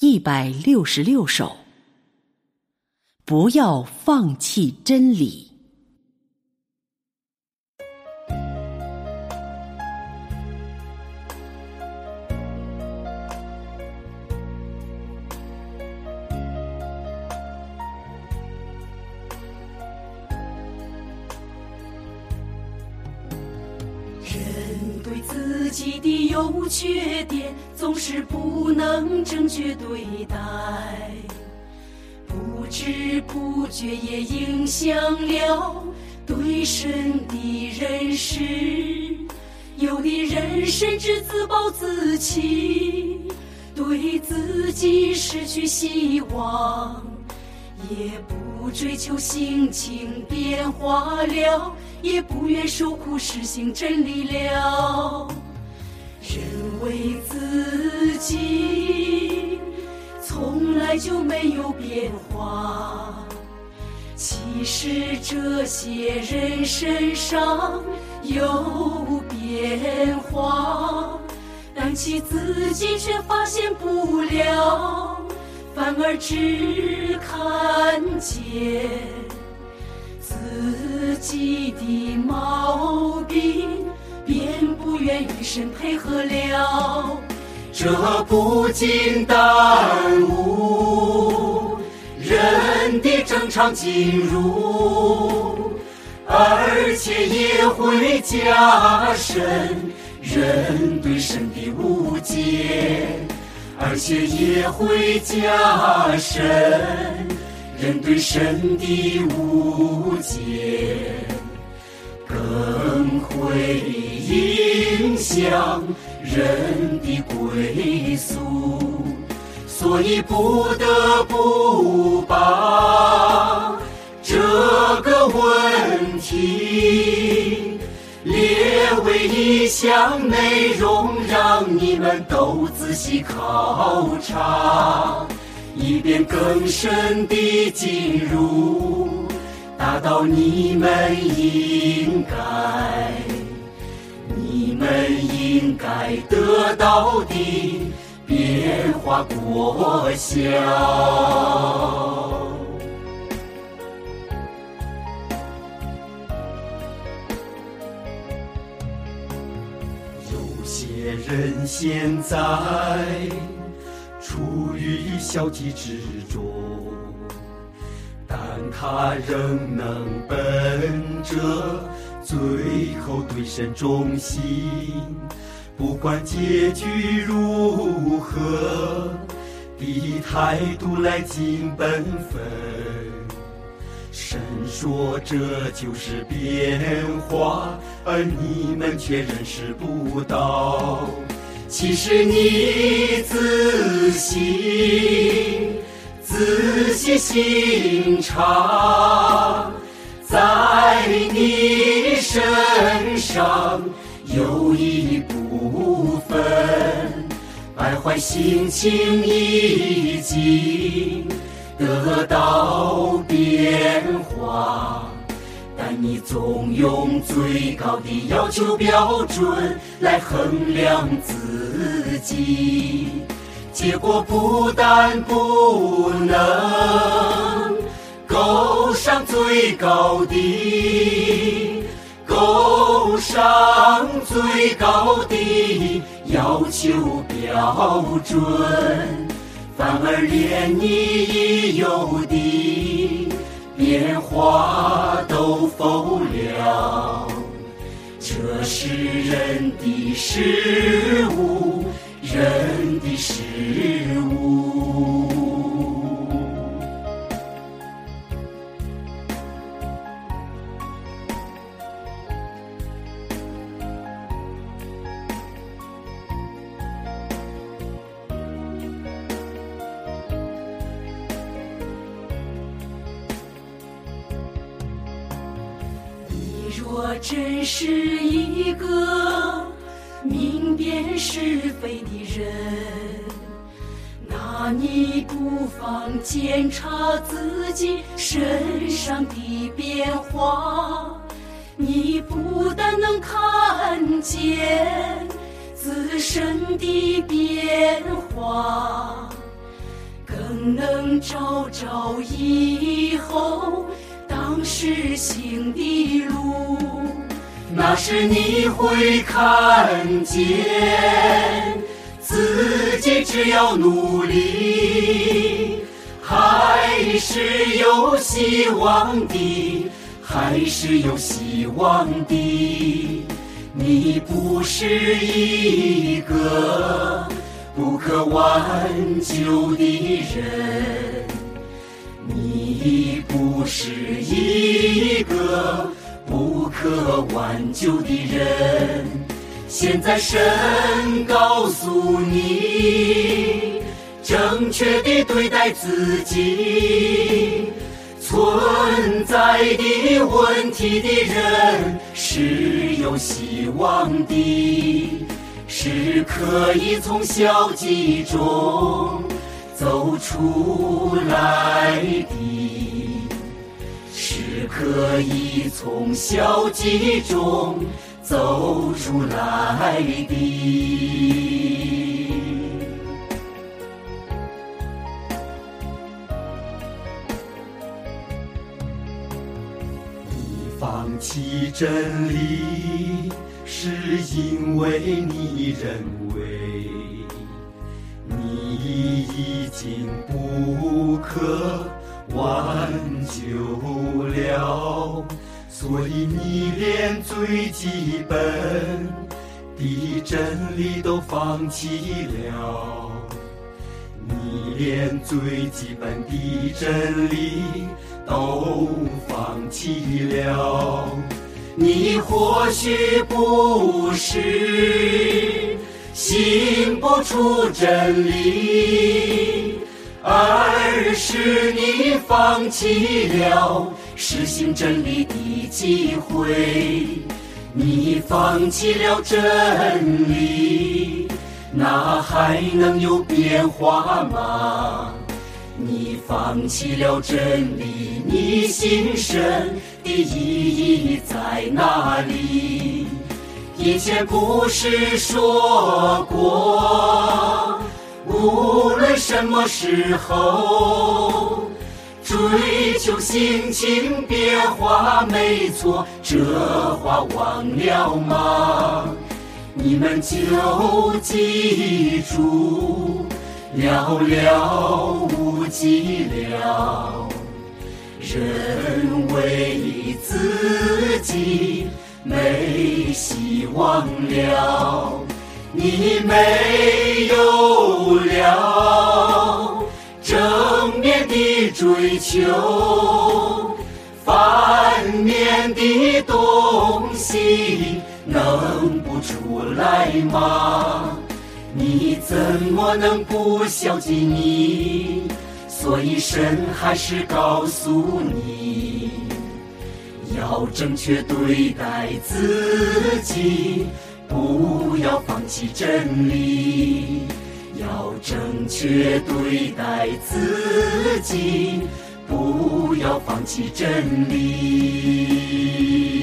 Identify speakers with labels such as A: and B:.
A: 一百六十六首。不要放弃真理。
B: 对自己的优缺点总是不能正确对待，不知不觉也影响了对神的认识。有的人甚至自暴自弃，对自己失去希望，也不追求心情变化了。也不愿受苦，实行真理了。认为自己从来就没有变化，其实这些人身上有变化，但其自己却发现不了，反而只看见。自己的毛病，便不愿与神配合了，
C: 这不仅耽误人的正常进入，而且也会加深人对神的误解，而且也会加深。人对神的误解，更会影响人的归宿，所以不得不把这个问题为一项内容，让你们都仔细考察。以便更深地进入，达到你们应该、你们应该得到的变化果效。人现在。处于消极之中，但他仍能本着最后对神忠心，不管结局如何的态度来尽本分。神说这就是变化，而你们却认识不到。其实你仔细仔细心察，在你身上有一部分败坏心情已经得到变化。但你总用最高的要求标准来衡量自己，结果不但不能够上最高的、够上最高的要求标准，反而连你已有的。变化都否了，这是人的事物，
B: 若真是一个明辨是非的人，那你不妨检查自己身上的变化。你不但能看见自身的变化，更能朝朝以后当时行的路？
C: 那时你会看见，自己只要努力，还是有希望的，还是有希望的。你不是一个不可挽救的人，你不是一个不可挽救的人。现在神告诉你，正确的对待自己。存在的问题的人是有希望的，是可以从消极中走出来的，是可以从消极中走出来的。你放弃真理，是因为你认已经不可挽救了，所以你连最基本的真理都放弃了。你连最基本的真理都放弃了，你或许不是信不出真理，而是你放弃了实行真理的机会，你放弃了真理。那还能有变化吗？你放弃了真理，你心神的意义在哪里？以前不是说过，无论什么时候，追求心情变化没错，这话忘了吗？你们就记住，寥寥无几了。认为自己没希望了，你没有了正面的追求，反面的东西。能不出来吗？你怎么能不孝敬你？所以神还是告诉你，要正确对待自己，不要放弃真理。要正确对待自己，不要放弃真理。